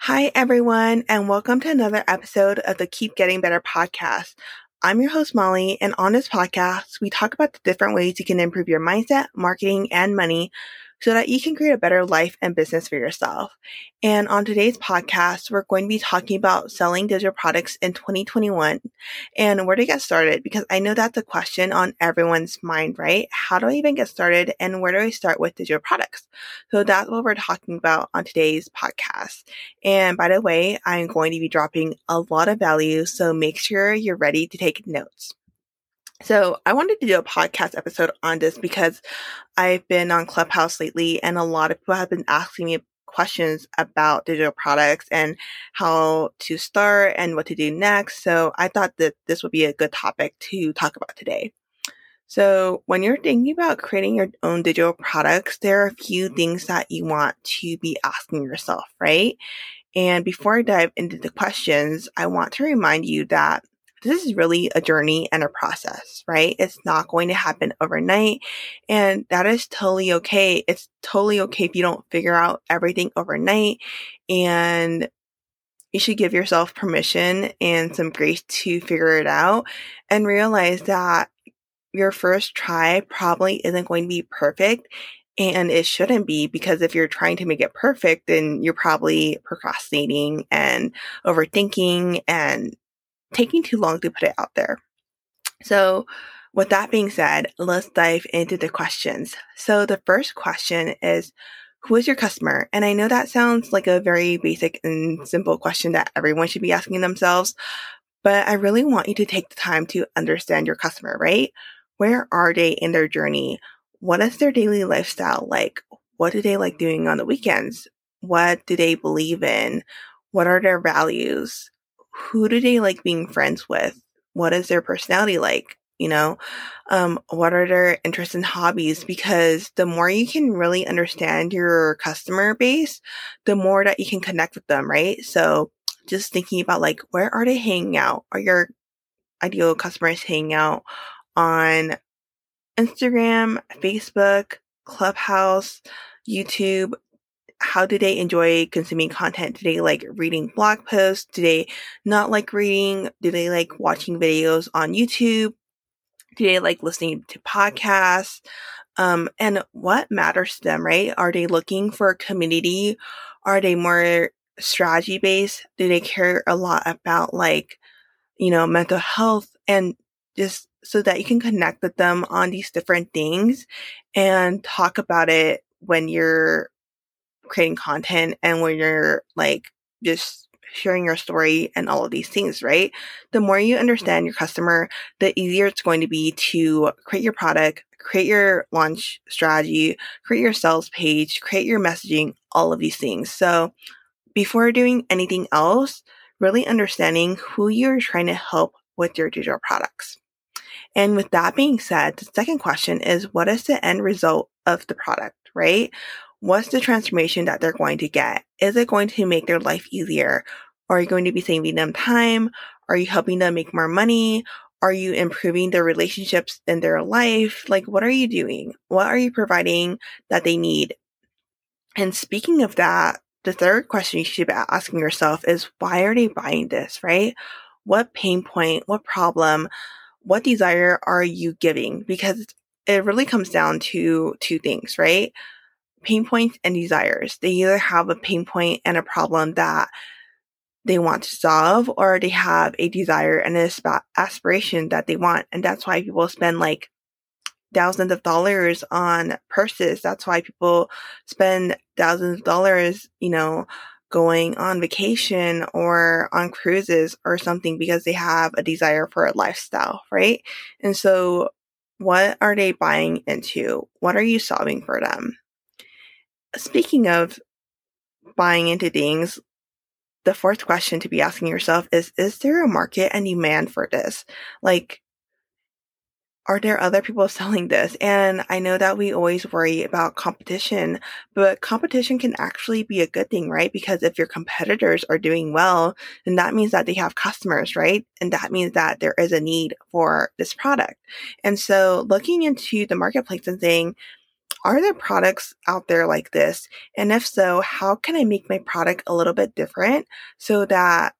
Hi, everyone, and welcome to another episode of the Keep Getting Better podcast. I'm your host, Molly, and on this podcast, we talk about the different ways you can improve your mindset, marketing, and money so that you can create a better life and business for yourself. And on today's podcast, we're going to be talking about selling digital products in 2021 and where to get started because I know that's a question on everyone's mind, right? How do I even get started and where do I start with digital products? So that's what we're talking about on today's podcast. And by the way, I'm going to be dropping a lot of value, so make sure you're ready to take notes. So I wanted to do a podcast episode on this because I've been on Clubhouse lately and a lot of people have been asking me questions about digital products and how to start and what to do next. So I thought that this would be a good topic to talk about today. So when you're thinking about creating your own digital products, there are a few things that you want to be asking yourself, right? And before I dive into the questions, I want to remind you that this is really a journey and a process, right? It's not going to happen overnight. And that is totally okay. It's totally okay if you don't figure out everything overnight. And you should give yourself permission and some grace to figure it out and realize that your first try probably isn't going to be perfect and it shouldn't be because if you're trying to make it perfect, then you're probably procrastinating and overthinking and taking too long to put it out there. So, with that being said, let's dive into the questions. So, the first question is Who is your customer? And I know that sounds like a very basic and simple question that everyone should be asking themselves, but I really want you to take the time to understand your customer, right? Where are they in their journey? What is their daily lifestyle like? What do they like doing on the weekends? What do they believe in? What are their values? Who do they like being friends with? What is their personality like? You know, um, what are their interests and hobbies? Because the more you can really understand your customer base, the more that you can connect with them, right? So just thinking about like, where are they hanging out? Are your ideal customers hanging out on Instagram, Facebook, Clubhouse, YouTube? How do they enjoy consuming content? Do they like reading blog posts? Do they not like reading? Do they like watching videos on YouTube? Do they like listening to podcasts? Um, and what matters to them, right? Are they looking for a community? Are they more strategy based? Do they care a lot about like, you know, mental health and just so that you can connect with them on these different things and talk about it when you're creating content and when you're like just sharing your story and all of these things, right? The more you mm-hmm. understand your customer, the easier it's going to be to create your product, create your launch strategy, create your sales page, create your messaging, all of these things. So before doing anything else, really understanding who you're trying to help with your digital products. And with that being said, the second question is what is the end result of the product, right? What's the transformation that they're going to get? Is it going to make their life easier? Are you going to be saving them time? Are you helping them make more money? Are you improving their relationships in their life? Like, what are you doing? What are you providing that they need? And speaking of that, the third question you should be asking yourself is why are they buying this, right? What pain point, what problem, what desire are you giving? Because it really comes down to two things, right? Pain points and desires. They either have a pain point and a problem that they want to solve or they have a desire and an aspiration that they want. And that's why people spend like thousands of dollars on purses. That's why people spend thousands of dollars, you know, going on vacation or on cruises or something because they have a desire for a lifestyle, right? And so what are they buying into? What are you solving for them? Speaking of buying into things, the fourth question to be asking yourself is Is there a market and demand for this? Like, are there other people selling this? And I know that we always worry about competition, but competition can actually be a good thing, right? Because if your competitors are doing well, then that means that they have customers, right? And that means that there is a need for this product. And so looking into the marketplace and saying, are there products out there like this? And if so, how can I make my product a little bit different so that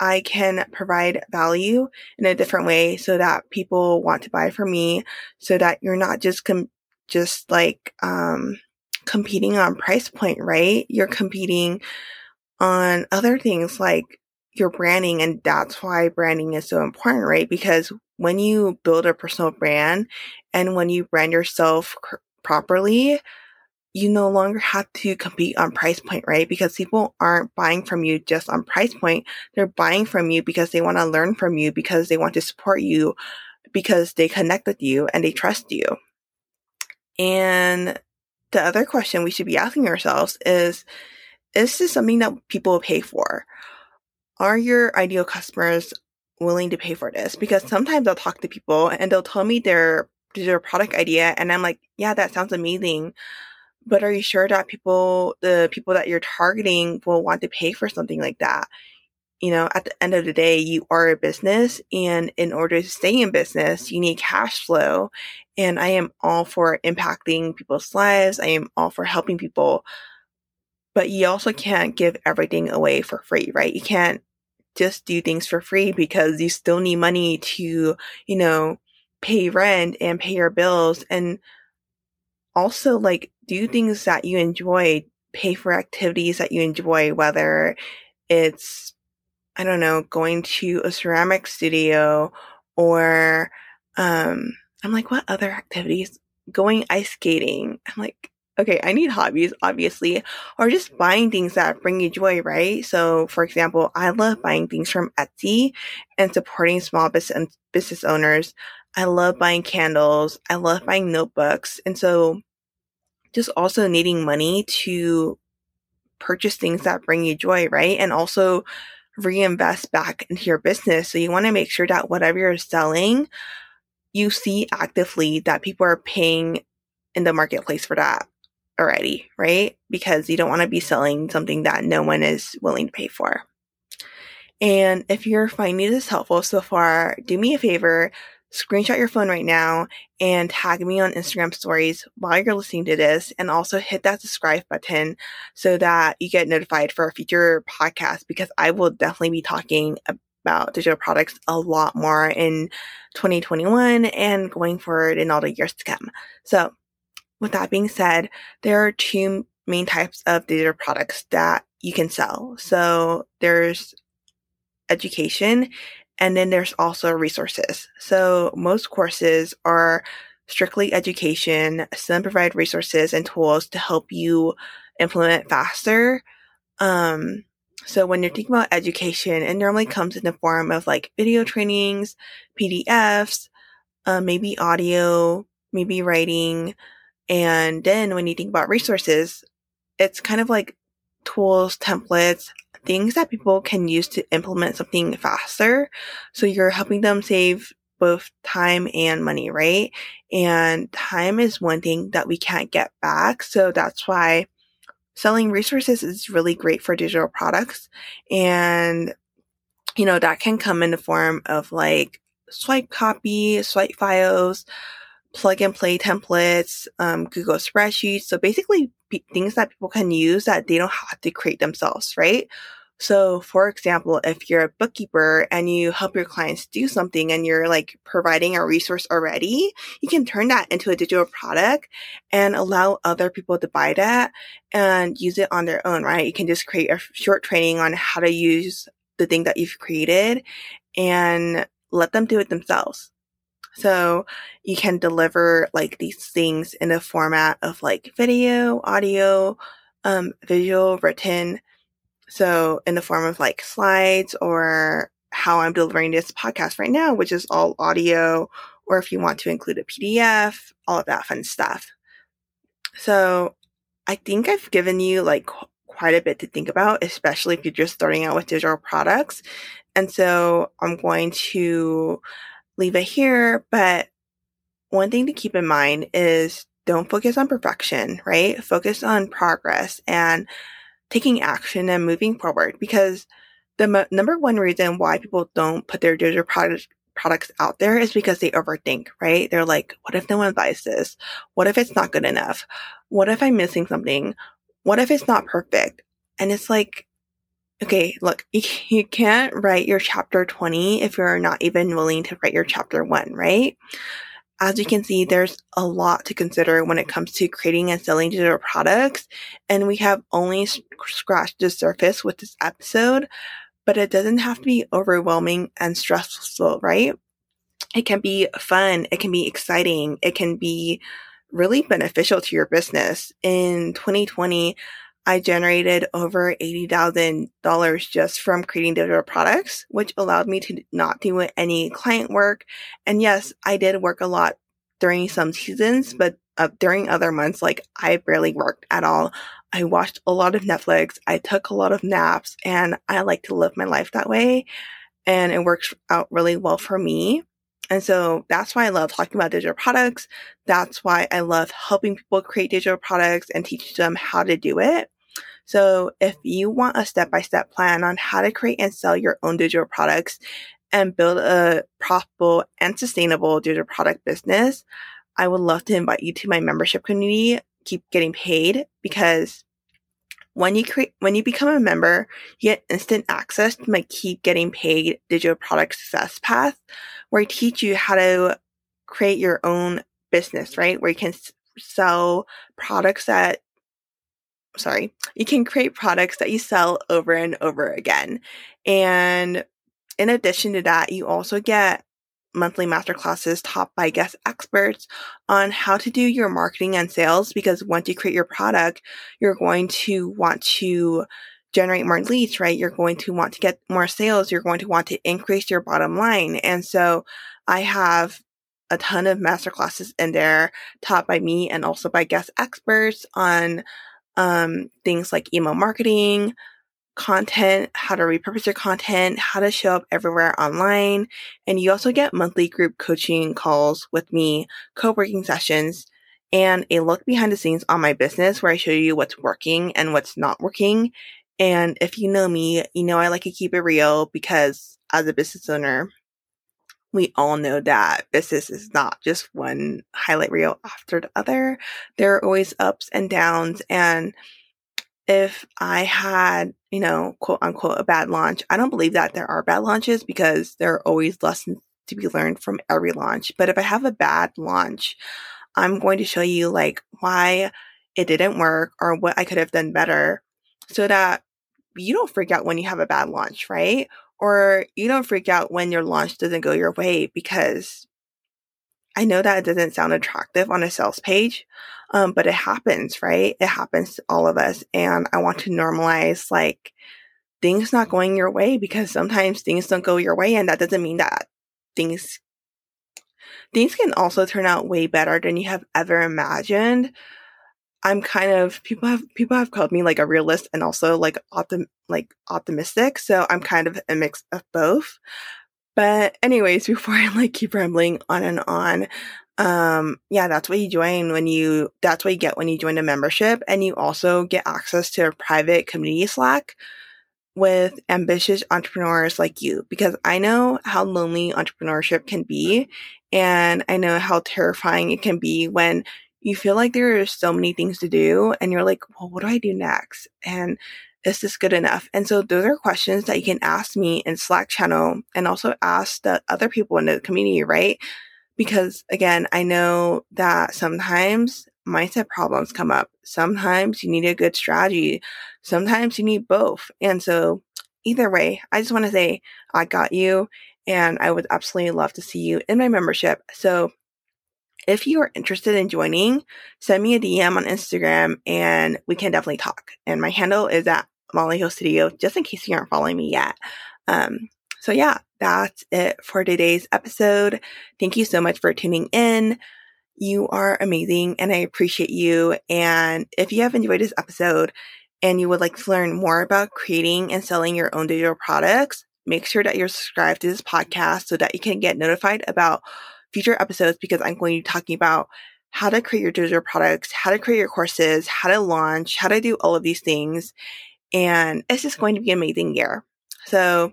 I can provide value in a different way so that people want to buy from me so that you're not just com- just like um competing on price point, right? You're competing on other things like your branding and that's why branding is so important, right? Because when you build a personal brand and when you brand yourself properly, you no longer have to compete on price point, right? Because people aren't buying from you just on price point. They're buying from you because they want to learn from you, because they want to support you, because they connect with you and they trust you. And the other question we should be asking ourselves is, is this something that people will pay for? Are your ideal customers willing to pay for this? Because sometimes I'll talk to people and they'll tell me their, their product idea and I'm like, yeah, that sounds amazing but are you sure that people, the people that you're targeting will want to pay for something like that? You know, at the end of the day, you are a business and in order to stay in business, you need cash flow. And I am all for impacting people's lives. I am all for helping people, but you also can't give everything away for free, right? You can't just do things for free because you still need money to, you know, pay rent and pay your bills and also like do things that you enjoy, pay for activities that you enjoy, whether it's, I don't know, going to a ceramic studio or, um, I'm like, what other activities? Going ice skating. I'm like, okay, I need hobbies, obviously, or just buying things that bring you joy, right? So, for example, I love buying things from Etsy and supporting small business business owners. I love buying candles. I love buying notebooks. And so just also needing money to purchase things that bring you joy, right? And also reinvest back into your business. So you want to make sure that whatever you're selling, you see actively that people are paying in the marketplace for that already, right? Because you don't want to be selling something that no one is willing to pay for. And if you're finding this helpful so far, do me a favor, screenshot your phone right now and tag me on Instagram stories while you're listening to this and also hit that subscribe button so that you get notified for a future podcast because I will definitely be talking about digital products a lot more in 2021 and going forward in all the years to come. So with that being said, there are two main types of digital products that you can sell. So there's education and then there's also resources. So most courses are strictly education. Some provide resources and tools to help you implement faster. Um, so when you're thinking about education, it normally comes in the form of like video trainings, PDFs, uh, maybe audio, maybe writing. And then when you think about resources, it's kind of like tools, templates, things that people can use to implement something faster. So you're helping them save both time and money, right? And time is one thing that we can't get back. So that's why selling resources is really great for digital products. And, you know, that can come in the form of like swipe copy, swipe files, plug and play templates, um, Google spreadsheets. So basically things that people can use that they don't have to create themselves, right? So, for example, if you're a bookkeeper and you help your clients do something and you're like providing a resource already, you can turn that into a digital product and allow other people to buy that and use it on their own, right? You can just create a short training on how to use the thing that you've created and let them do it themselves. So you can deliver like these things in the format of like video, audio, um, visual, written. So in the form of like slides or how I'm delivering this podcast right now, which is all audio, or if you want to include a PDF, all of that fun stuff. So I think I've given you like quite a bit to think about, especially if you're just starting out with digital products. And so I'm going to leave it here. But one thing to keep in mind is don't focus on perfection, right? Focus on progress and taking action and moving forward because the number one reason why people don't put their digital product products out there is because they overthink, right? They're like, what if no one buys this? What if it's not good enough? What if I'm missing something? What if it's not perfect? And it's like, okay, look, you, can't write your chapter 20 if you're not even willing to write your chapter 1, right? As you can see, there's a lot to consider when it comes to creating and selling digital products. And we have only scratched the surface with this episode, but it doesn't have to be overwhelming and stressful, right? It can be fun. It can be exciting. It can be really beneficial to your business. In 2020, I generated over $80,000 just from creating digital products, which allowed me to not do any client work. And yes, I did work a lot during some seasons, but uh, during other months, like I barely worked at all. I watched a lot of Netflix. I took a lot of naps and I like to live my life that way. And it works out really well for me. And so that's why I love talking about digital products. That's why I love helping people create digital products and teach them how to do it. So if you want a step by step plan on how to create and sell your own digital products and build a profitable and sustainable digital product business, I would love to invite you to my membership community, Keep Getting Paid, because when you create, when you become a member, you get instant access to my Keep Getting Paid digital product success path, where I teach you how to create your own business, right? Where you can sell products that sorry, you can create products that you sell over and over again. And in addition to that, you also get monthly masterclasses taught by guest experts on how to do your marketing and sales because once you create your product, you're going to want to generate more leads, right? You're going to want to get more sales. You're going to want to increase your bottom line. And so I have a ton of masterclasses in there taught by me and also by guest experts on um, things like email marketing, content, how to repurpose your content, how to show up everywhere online. And you also get monthly group coaching calls with me, co-working sessions, and a look behind the scenes on my business where I show you what's working and what's not working. And if you know me, you know I like to keep it real because as a business owner, we all know that business is not just one highlight reel after the other. There are always ups and downs. And if I had, you know, quote unquote, a bad launch, I don't believe that there are bad launches because there are always lessons to be learned from every launch. But if I have a bad launch, I'm going to show you like why it didn't work or what I could have done better so that you don't freak out when you have a bad launch, right? Or you don't freak out when your launch doesn't go your way because I know that it doesn't sound attractive on a sales page, um, but it happens, right? It happens to all of us. And I want to normalize like things not going your way because sometimes things don't go your way. And that doesn't mean that things, things can also turn out way better than you have ever imagined. I'm kind of people have people have called me like a realist and also like optim like optimistic. So I'm kind of a mix of both. But anyways, before I like keep rambling on and on, um, yeah, that's what you join when you that's what you get when you join a membership, and you also get access to a private community Slack with ambitious entrepreneurs like you because I know how lonely entrepreneurship can be and I know how terrifying it can be when you feel like there are so many things to do and you're like, well, what do I do next? And is this good enough? And so those are questions that you can ask me in Slack channel and also ask the other people in the community, right? Because again, I know that sometimes mindset problems come up. Sometimes you need a good strategy. Sometimes you need both. And so either way, I just want to say I got you and I would absolutely love to see you in my membership. So if you are interested in joining, send me a DM on Instagram and we can definitely talk. And my handle is at Molly Hill Studio, just in case you aren't following me yet. Um, so yeah, that's it for today's episode. Thank you so much for tuning in. You are amazing and I appreciate you. And if you have enjoyed this episode and you would like to learn more about creating and selling your own digital products, make sure that you're subscribed to this podcast so that you can get notified about future episodes because I'm going to be talking about how to create your digital products, how to create your courses, how to launch, how to do all of these things. And it's just going to be an amazing year. So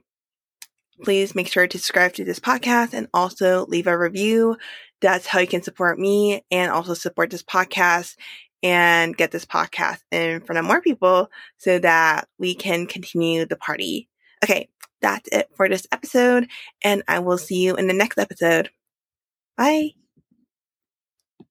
please make sure to subscribe to this podcast and also leave a review. That's how you can support me and also support this podcast and get this podcast in front of more people so that we can continue the party. Okay, that's it for this episode, and I will see you in the next episode. Bye.